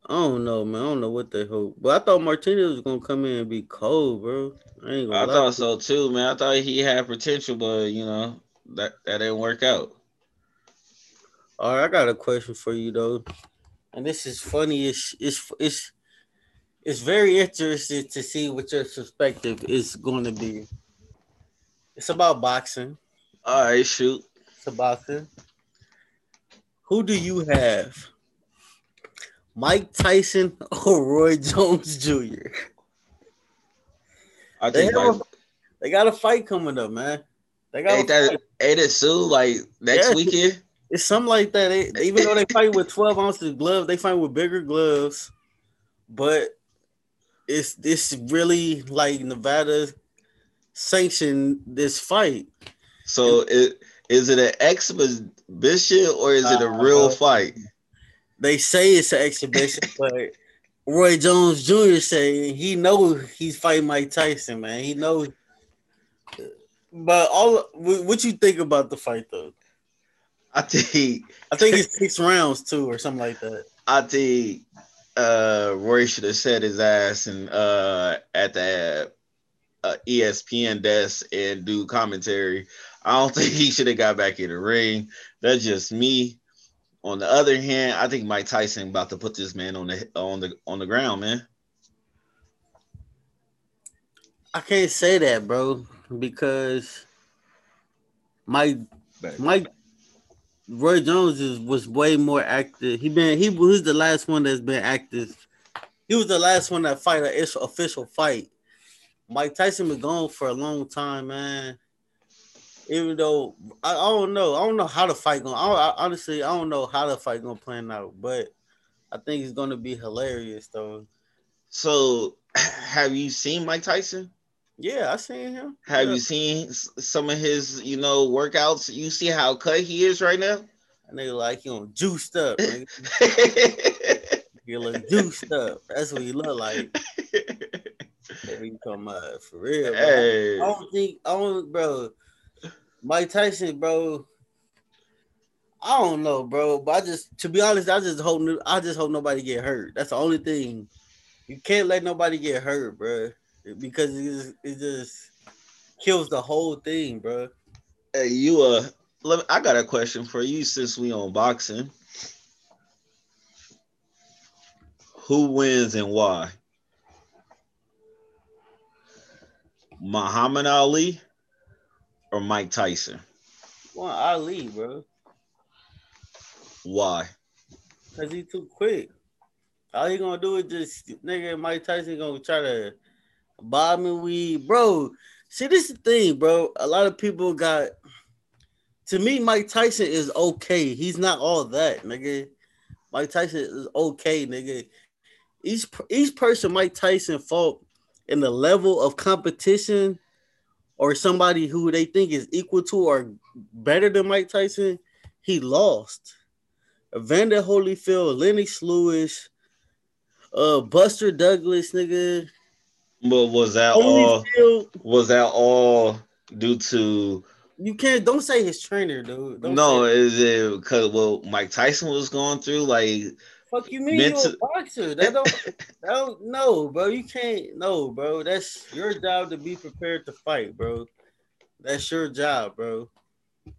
I don't know, man. I don't know what they hope. But I thought Martinez was gonna come in and be cold, bro. I ain't gonna I thought so too, man. I thought he had potential, but you know that that didn't work out. All right, I got a question for you though, and this is funny. It's it's it's it's very interesting to see what your perspective is going to be. It's about boxing. All right, shoot. It's about boxing. Who do you have? Mike Tyson or Roy Jones Jr.? I They think have like, a, they got a fight coming up, man. They got ain't a that fight. ain't it soon? Like next Yeah. weekend? It's something like that. They, even though they fight with 12 ounces gloves, they fight with bigger gloves. But it's this really like Nevada sanctioned this fight. So it is it an exhibition or is it a real Uh, fight? They say it's an exhibition, but Roy Jones Jr. say he know he's fighting Mike Tyson, man. He knows. But all what you think about the fight though? I think I think it's six rounds too, or something like that. I think uh Roy should have set his ass and uh at the uh, ESPN desk and do commentary. I don't think he should have got back in the ring. That's just me. On the other hand, I think Mike Tyson about to put this man on the on the on the ground, man. I can't say that, bro, because Mike Mike Roy Jones is, was way more active. He been he was the last one that's been active. He was the last one that fight an official fight. Mike Tyson been gone for a long time, man. Even though I, I don't know, I don't know how the fight going. I, I honestly I don't know how the fight gonna plan out, but I think it's gonna be hilarious though. So, have you seen Mike Tyson? Yeah, I seen him. Have yeah. you seen some of his, you know, workouts? You see how cut he is right now. And they like he juiced up. He look juiced up. That's what he look like. You talking for real? Hey, I don't think I don't, bro. Mike Tyson, bro. I don't know, bro. But I just, to be honest, I just hope, I just hope nobody get hurt. That's the only thing. You can't let nobody get hurt, bro, because it just, it just kills the whole thing, bro. hey, you uh, let me, I got a question for you since we on boxing. Who wins and why? Muhammad Ali or Mike Tyson? Well, Ali, bro, Why? cause he too quick. All he gonna do is just nigga Mike Tyson gonna try to bob me weed, bro. See, this is the thing, bro. A lot of people got. To me, Mike Tyson is okay. He's not all that, nigga. Mike Tyson is okay, nigga. Each each person Mike Tyson fought in the level of competition, or somebody who they think is equal to or better than Mike Tyson, he lost. Evander Holyfield, Lennox Lewis, uh, Buster Douglas, nigga. But was that all? Was that all due to? you can't don't say his trainer, dude. Don't no, is it because what Mike Tyson was going through? Like, fuck you mean mental- you a boxer? That don't, that don't no, bro. You can't no, bro. That's your job to be prepared to fight, bro. That's your job, bro.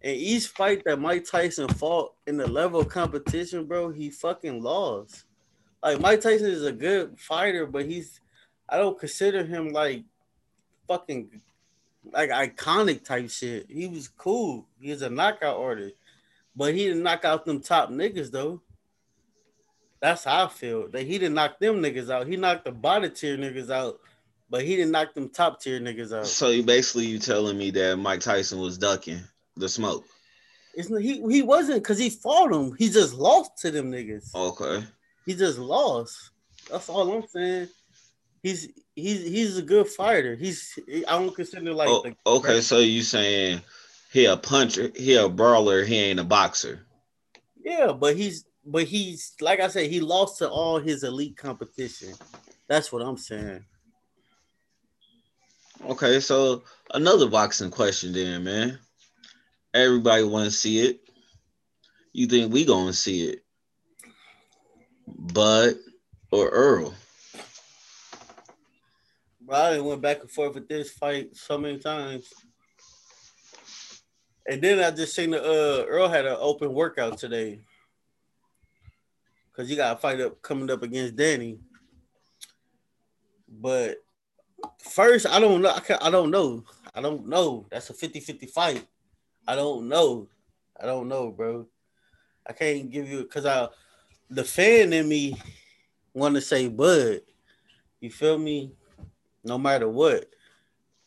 And each fight that Mike Tyson fought in the level of competition, bro, he fucking lost. Like Mike Tyson is a good fighter, but he's I don't consider him like fucking like iconic type shit. He was cool. He was a knockout artist, but he didn't knock out them top niggas though. That's how I feel. That he didn't knock them niggas out. He knocked the bottom tier niggas out, but he didn't knock them top tier niggas out. So you basically you telling me that Mike Tyson was ducking the smoke? It's he he wasn't because he fought him. He just lost to them niggas. Okay. He just lost. That's all I'm saying. He's he's he's a good fighter. He's I don't consider like oh, the, okay. So you saying he a puncher, he a brawler, he ain't a boxer. Yeah, but he's but he's like I said, he lost to all his elite competition. That's what I'm saying. Okay, so another boxing question then, man. Everybody want to see it. You think we gonna see it? Bud or Earl? Bro, I went back and forth with this fight so many times. And then I just seen the uh Earl had an open workout today. Cause you got a fight up coming up against Danny. But first, I don't know. I, I don't know. I don't know. That's a 50-50 fight. I don't know. I don't know, bro. I can't give you because I the fan in me want to say Bud. You feel me? No matter what.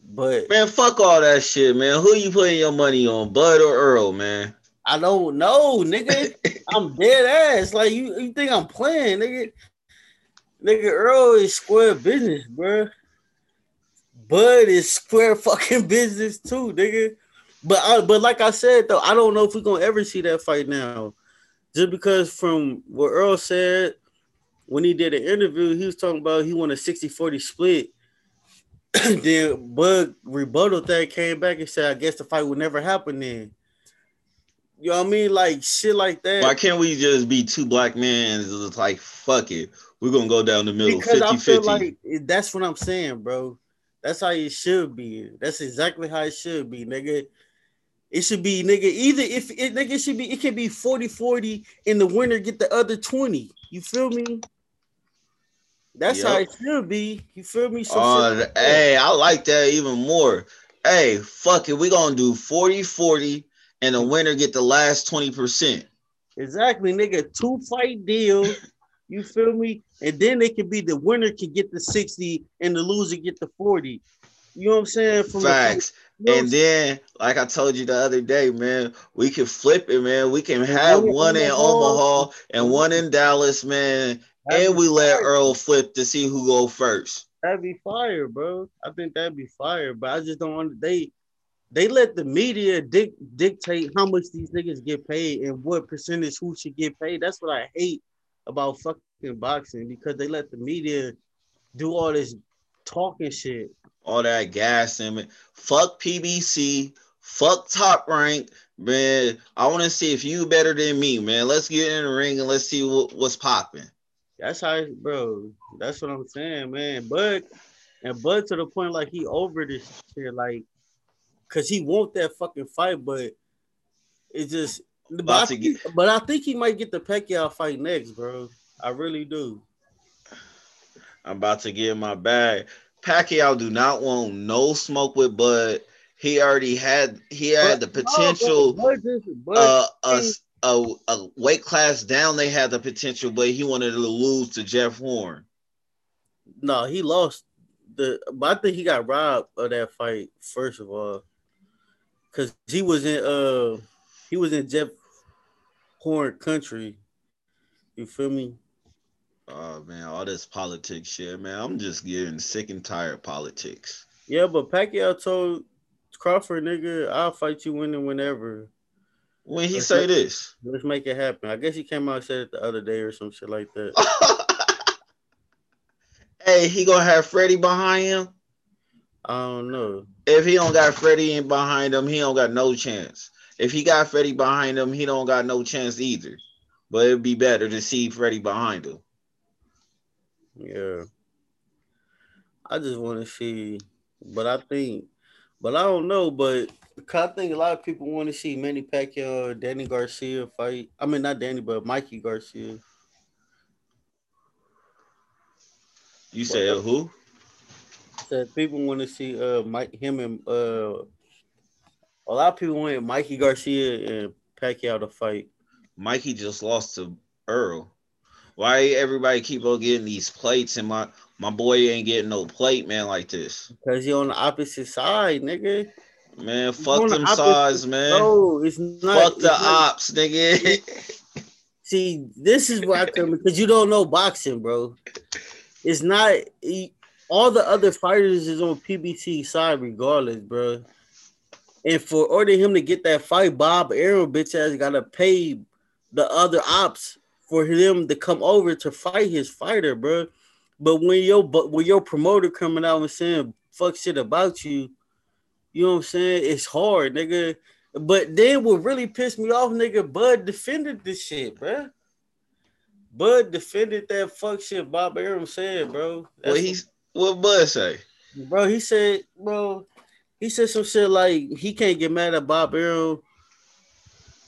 But man, fuck all that shit, man. Who you putting your money on, Bud or Earl, man? I don't know, nigga. I'm dead ass. Like you, you think I'm playing, nigga? Nigga, Earl is square business, bro. Bud is square fucking business too, nigga. But I, but like I said though, I don't know if we're gonna ever see that fight now. Just because from what Earl said when he did an interview, he was talking about he won a 60-40 split. then Bud rebuttal that came back and said, I guess the fight would never happen then. You know what I mean? Like shit like that. Why can't we just be two black men? It's like fuck it. We're gonna go down the middle because 50, I feel 50. like that's what I'm saying, bro. That's how it should be. That's exactly how it should be, nigga. It should be nigga either if it nigga it should be it can be 40-40 and the winner get the other 20. You feel me? That's yep. how it should be. You feel me? So uh, hey, I like that even more. Hey, fuck it. we gonna do 40-40 and the winner get the last 20%. Exactly, nigga. Two fight deal. You feel me? And then it could be the winner can get the 60 and the loser get the 40. You know what I'm saying? From Facts. The, you know and then, like I told you the other day, man, we can flip it, man. We can have one in Omaha and one in Dallas, man. That'd and we let Earl flip to see who go first. That'd be fire, bro. I think that'd be fire, but I just don't want they they let the media dic- dictate how much these niggas get paid and what percentage who should get paid. That's what I hate about fucking boxing because they let the media do all this talking shit. All that gas in it. Fuck PBC. Fuck top rank. Man, I want to see if you better than me, man. Let's get in the ring and let's see what, what's popping. That's how, bro. That's what I'm saying, man. But and but to the point, like he over this shit, like, cause he want that fucking fight, but it's just but I, get, but I think he might get the Pacquiao fight next, bro. I really do. I'm about to get my bag. Pacquiao do not want no smoke with Bud. He already had he had but, the potential. No, Bud, Bud, uh, a, a, a weight class down. They had the potential, but he wanted to lose to Jeff Horn. No, he lost the. But I think he got robbed of that fight first of all, because he was in uh he was in Jeff Horn country. You feel me? Oh man, all this politics shit, man. I'm just getting sick and tired of politics. Yeah, but Pacquiao told Crawford, nigga, I'll fight you when and whenever. When he let's say make, this, let's make it happen. I guess he came out and said it the other day or some shit like that. hey, he gonna have Freddie behind him. I don't know. If he don't got Freddie in behind him, he don't got no chance. If he got Freddie behind him, he don't got no chance either. But it'd be better to see Freddie behind him. Yeah. I just want to see, but I think, but I don't know, but I think a lot of people want to see Manny Pacquiao Danny Garcia fight. I mean, not Danny, but Mikey Garcia. You say who? Said people want to see uh Mike him and uh a lot of people want Mikey Garcia and Pacquiao to fight. Mikey just lost to Earl. Why everybody keep on getting these plates and my my boy ain't getting no plate, man, like this? Because he on the opposite side, nigga. Man, fuck them sides, man. No, it's not. Fuck the not- ops, nigga. See, this is where I come because you don't know boxing, bro. It's not all the other fighters is on PBC side regardless, bro. And for order him to get that fight, Bob Arum bitch ass gotta pay the other ops for him to come over to fight his fighter, bro. But when your but when your promoter coming out and saying fuck shit about you, you know what I'm saying? It's hard, nigga. But then what really pissed me off, nigga, Bud defended this shit, bro. Bud defended that fuck shit Bob Arum said, bro. That's he's what Bud say? bro, he said, bro, he said some shit like he can't get mad at Bob Arum.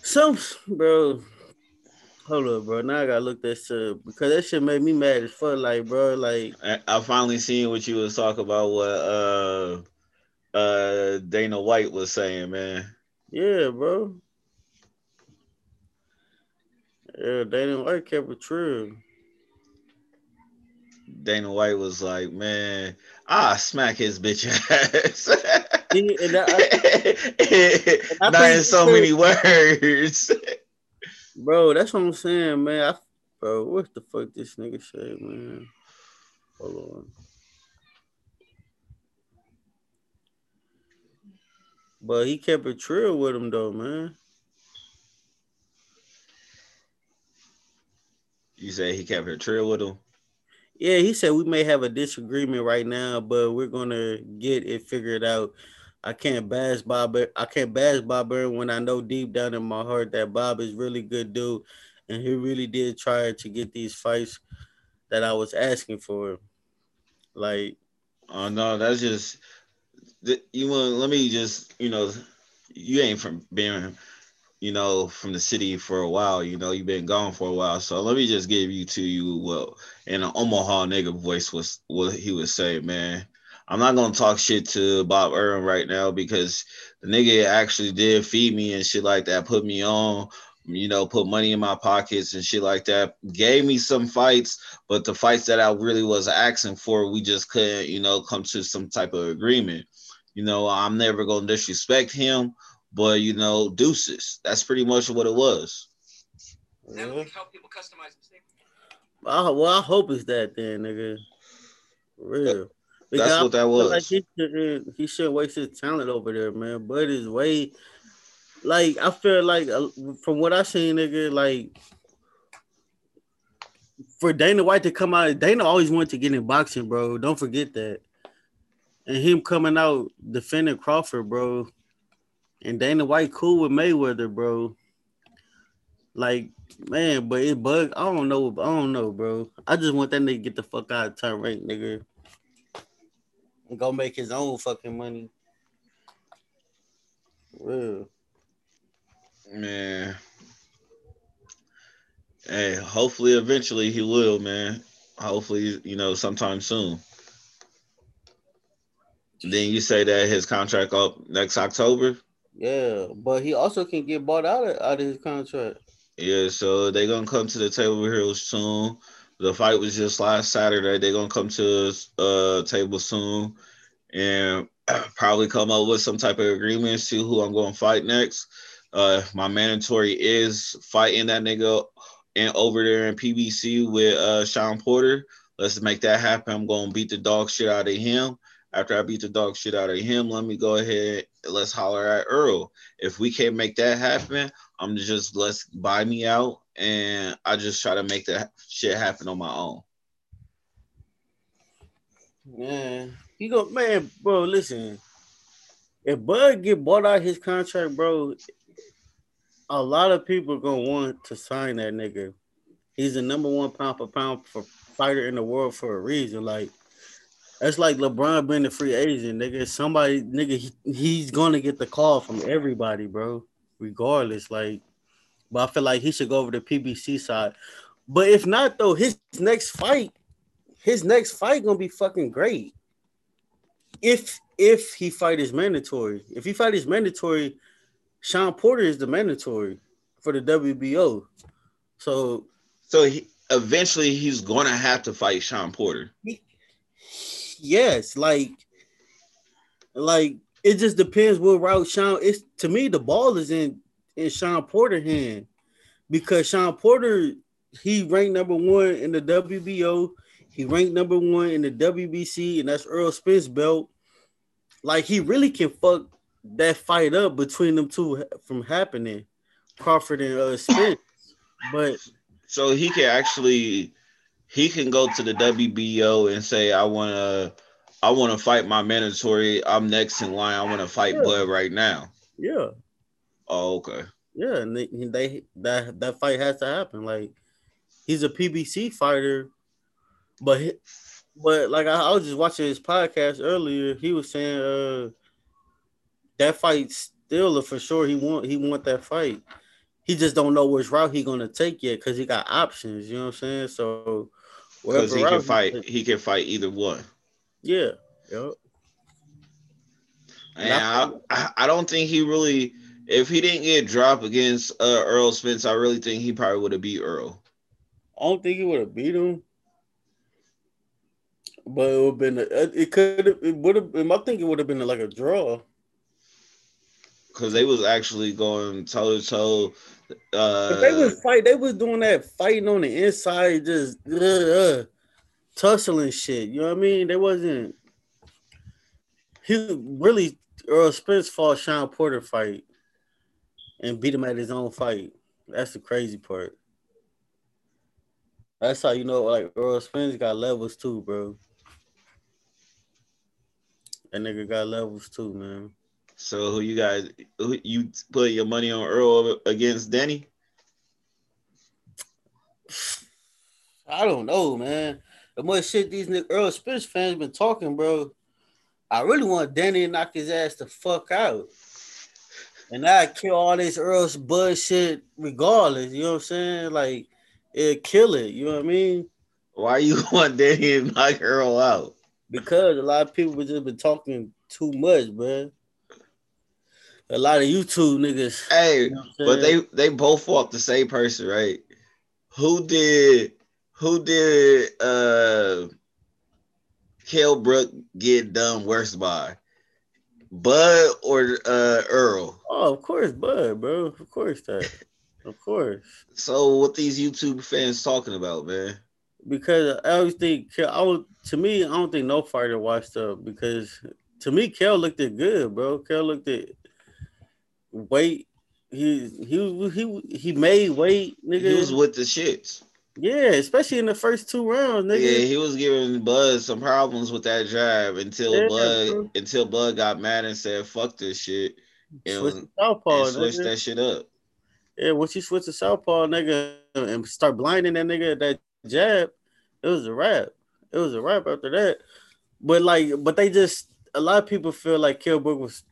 Some bro. Hold up, bro. Now I gotta look that shit up because that shit made me mad as fuck. Like, bro, like, I, I finally seen what you was talking about. What uh uh Dana White was saying, man. yeah, bro. Yeah, Dana White kept it true. Dana White was like, man, I smack his bitch ass. He- and I- I Not in so many words. Bro, that's what I'm saying, man. I, bro, what the fuck this nigga said, man? Hold on. But he kept it trill with him though, man. You say he kept her trail with him. Yeah, he said we may have a disagreement right now, but we're gonna get it figured out. I can't bash Bob. I can't bash Bob Arum when I know deep down in my heart that Bob is really good dude, and he really did try to get these fights that I was asking for. Like, Oh no, that's just you want. Let me just you know, you ain't from being you know from the city for a while. You know, you've been gone for a while. So let me just give you to you well in an Omaha nigga voice was what he would say, man. I'm not gonna talk shit to Bob Arum right now because the nigga actually did feed me and shit like that, put me on, you know, put money in my pockets and shit like that. Gave me some fights, but the fights that I really was asking for, we just couldn't, you know, come to some type of agreement. You know, I'm never gonna disrespect him, but you know, deuces. That's pretty much what it was. yeah. help people customize mistakes. I, well, I hope it's that then, nigga. For real. That's Because what that was. Like he, shouldn't, he shouldn't waste his talent over there, man. But is way, like I feel like uh, from what I seen, nigga, like for Dana White to come out, Dana always wanted to get in boxing, bro. Don't forget that. And him coming out defending Crawford, bro. And Dana White cool with Mayweather, bro. Like, man, but it bug. I don't know. I don't know, bro. I just want that nigga get the fuck out of Top Rank, nigga. And go make his own fucking money. Real. Man. Hey, hopefully eventually he will, man. Hopefully, you know, sometime soon. Then you say that his contract up next October. Yeah, but he also can get bought out of, out of his contract. Yeah, so they're gonna come to the table here soon. The fight was just last Saturday. They're gonna come to uh table soon and probably come up with some type of agreement to who I'm gonna fight next. Uh my mandatory is fighting that nigga and over there in PBC with uh Shawn Porter. Let's make that happen. I'm gonna beat the dog shit out of him. After I beat the dog shit out of him, let me go ahead. Let's holler at Earl. If we can't make that happen, I'm just let's buy me out and I just try to make that shit happen on my own. Man, he go man, bro. Listen, if Bud get bought out his contract, bro, a lot of people gonna want to sign that nigga. He's the number one pound for pound for fighter in the world for a reason. Like that's like LeBron being a free agent, nigga. Somebody, nigga, he, he's gonna get the call from everybody, bro. Regardless, like, but I feel like he should go over the PBC side. But if not, though, his next fight, his next fight gonna be fucking great. If if he fight is mandatory, if he fight is mandatory, Shawn Porter is the mandatory for the WBO. So So he eventually he's gonna have to fight Shawn Porter. Yes, like, like it just depends what route Shawn. It's to me the ball is in in Shawn Porter hand because Shawn Porter he ranked number one in the WBO. He ranked number one in the WBC, and that's Earl Spence belt. Like he really can fuck that fight up between them two from happening, Crawford and uh, Spence. But so he can actually he can go to the WBO and say, I wanna I wanna fight my mandatory. I'm next in line. I wanna fight yeah. Bud right now. Yeah. Oh, okay. Yeah, and they, they that that fight has to happen. Like he's a PBC fighter, but but like I, I was just watching his podcast earlier. He was saying uh that fight still for sure he want he want that fight. He just don't know which route he gonna take yet because he got options. You know what I'm saying? So because he can fight, he, he can fight either one. Yeah. Yep. And I, I, I don't think he really if he didn't get dropped against uh, Errol Spence, I really think he probably would have beat Earl. I don't think he would have beat him, but it would have been. A, it could. Have it would have. I think it would have been like a draw. Because they was actually going toe to toe. Uh, they was fight. They was doing that fighting on the inside, just uh, uh, tussling shit. You know what I mean? They wasn't. He really Earl Spence fought Shawn Porter fight and beat him at his own fight. That's the crazy part. That's how you know, like Earl Spence got levels too, bro. That nigga got levels too, man. So who you guys who you put your money on Earl against Danny? I don't know, man. The more shit these nigga Earl Spence fans been talking, bro. I really want Danny to knock his ass the fuck out. And I kill all this Earl's bullshit regardless. You know what I'm saying? Like it kill it. You know what I mean? Why you want Danny to knock Earl out? Because a lot of people just been talking too much, bro. A lot of YouTube niggas. Hey, you know but they they both fought the same person, right? Who did who did uh Kell Brook get done worse by? Bud or uh Earl? Oh, of course, Bud, bro. Of course that. Of course. So what these YouTube fans talking about, man? Because I always think I would to me, I don't think no fighter watched up because to me, Kell looked it good, bro. Kell looked it weight. He he he he made weight, nigga. He was with the shits. Yeah, especially in the first two rounds, nigga. Yeah, he was giving Bud some problems with that jab until yeah, Bud bro. until Bud got mad and said, "Fuck this shit," and, switch southpaw, and switched that shit up. Yeah, once you switch to southpaw, nigga, and start blinding that nigga that jab, it was a wrap. It was a wrap after that. But like, but they just a lot of people feel like Kell Brook was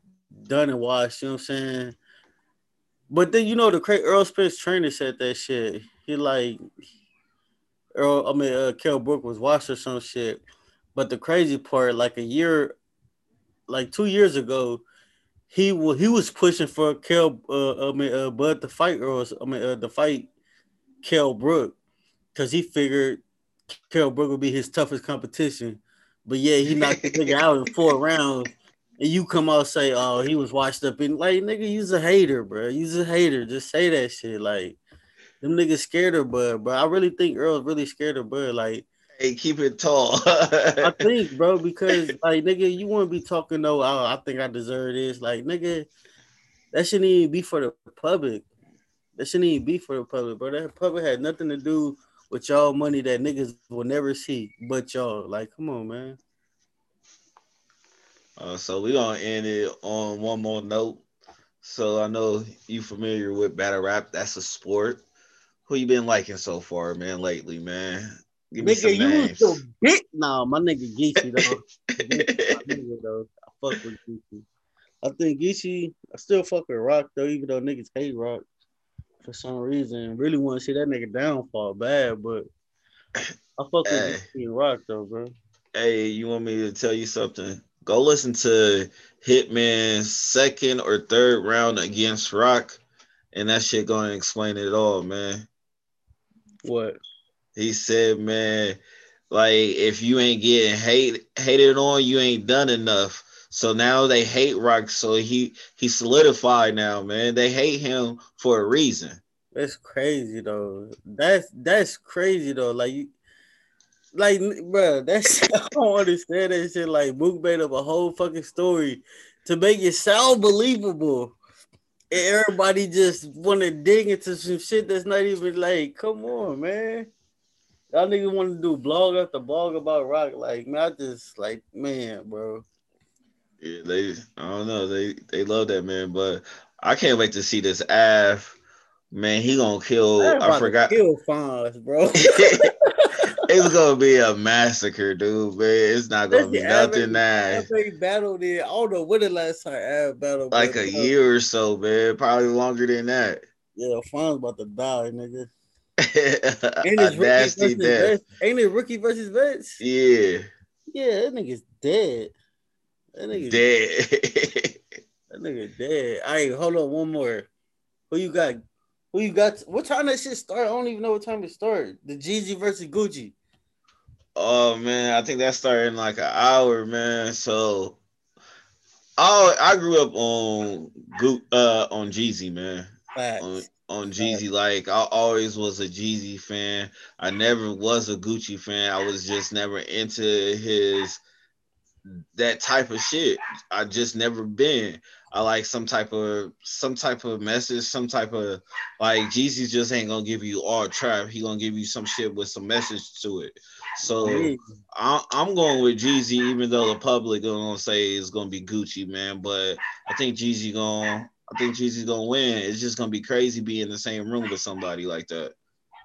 done and washed. You know what I'm saying? But then you know the Earl Spence trainer said that shit. He like Earl, I mean uh, Kell Brook was washed or some shit. But the crazy part, like a year, like two years ago, he was he was pushing for Kell uh, I mean uh, Bud to fight or I mean uh, to fight Kell Brook because he figured Kell Brook would be his toughest competition. But yeah, he knocked the nigga out in four rounds. And you come out say, "Oh, he was washed up in like nigga, you's a hater, bro. You's a hater. Just say that shit. Like them niggas scared of Bud, but I really think Earl's really scared of Bud. Like Hey, keep it tall. I think, bro, because like nigga, you want to be talking though. Oh, I think I deserve this. Like nigga, that shouldn't even be for the public. That shouldn't even be for the public, bro. That public had nothing to do with y'all money that niggas will never see, but y'all. Like, come on, man. Uh, so we're gonna end it on one more note. So I know you familiar with battle rap. That's a sport. Who you been liking so far, man? Lately, man. Give nigga, you names. was the bit. Nah, my nigga Geechee though. nigga, though. I fuck with Geechee. I think Geechee. I still fuck with Rock though, even though niggas hate Rock for some reason. Really want to see that nigga downfall bad, but I fuck hey. with Geechee and Rock though, bro. Hey, you want me to tell you something? Go listen to Hitman's second or third round against Rock, and that shit gonna explain it all, man. What? He said, man, like if you ain't getting hate hated on, you ain't done enough. So now they hate Rock. So he he solidified now, man. They hate him for a reason. That's crazy though. That's that's crazy though. Like you like bro, that's I don't understand that shit. Like Mook made up a whole fucking story to make it sound believable. And everybody just want to dig into some shit that's not even like, come on, man. Y'all niggas want to do blog after blog about rock. Like, man, I just like, man, bro. Yeah, they I don't know, they they love that man, but I can't wait to see this Av. Man, he gonna kill. I forgot. Kill Fonz, bro. it's gonna be a massacre, dude. Man, it's not gonna be nothing nice. battle there. I don't know when the last time I battle. Like a year or so, man. Probably longer than that. Yeah, Fonz about to die, nigga. Ain't it nasty death. Ain't it rookie versus vets? Yeah. Yeah, that nigga's dead. That nigga's dead. that nigga dead. All right, hold on, one more. Who you got? Who you got? What time that shit start? I don't even know what time it started. The Jeezy versus Gucci. Oh man, I think that started in like an hour, man. So, oh, I grew up on uh on Jeezy, man. Facts. On, on Jeezy, like I always was a Jeezy fan. I never was a Gucci fan. I was just never into his that type of shit. I just never been. I like some type of some type of message, some type of like Jeezy just ain't gonna give you all trap. He gonna give you some shit with some message to it. So I, am going with Jeezy, even though the public gonna say it's gonna be Gucci, man. But I think Jeezy gonna I think Jeezy's gonna win. It's just gonna be crazy being in the same room with somebody like that.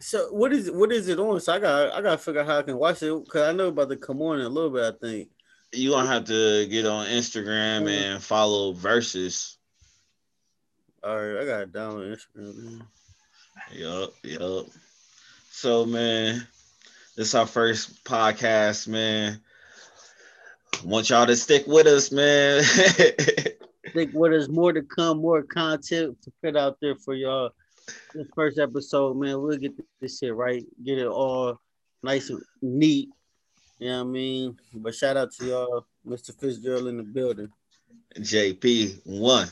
So what is what is it on? So I got I gotta figure out how I can watch it because I know about to come on in a little bit. I think you gonna have to get on Instagram mm. and follow Verzuz. All right, I got it down on Instagram. Man. Yup, yup. So man, this is our first podcast, man. Want y'all to stick with us, man. stick with us. More to come, more content to put out there for y'all. This first episode, man, we'll get this shit right, get it all nice and neat you know what I mean? But shout out to y'all, Mr. Fitzgerald in the building. JP one.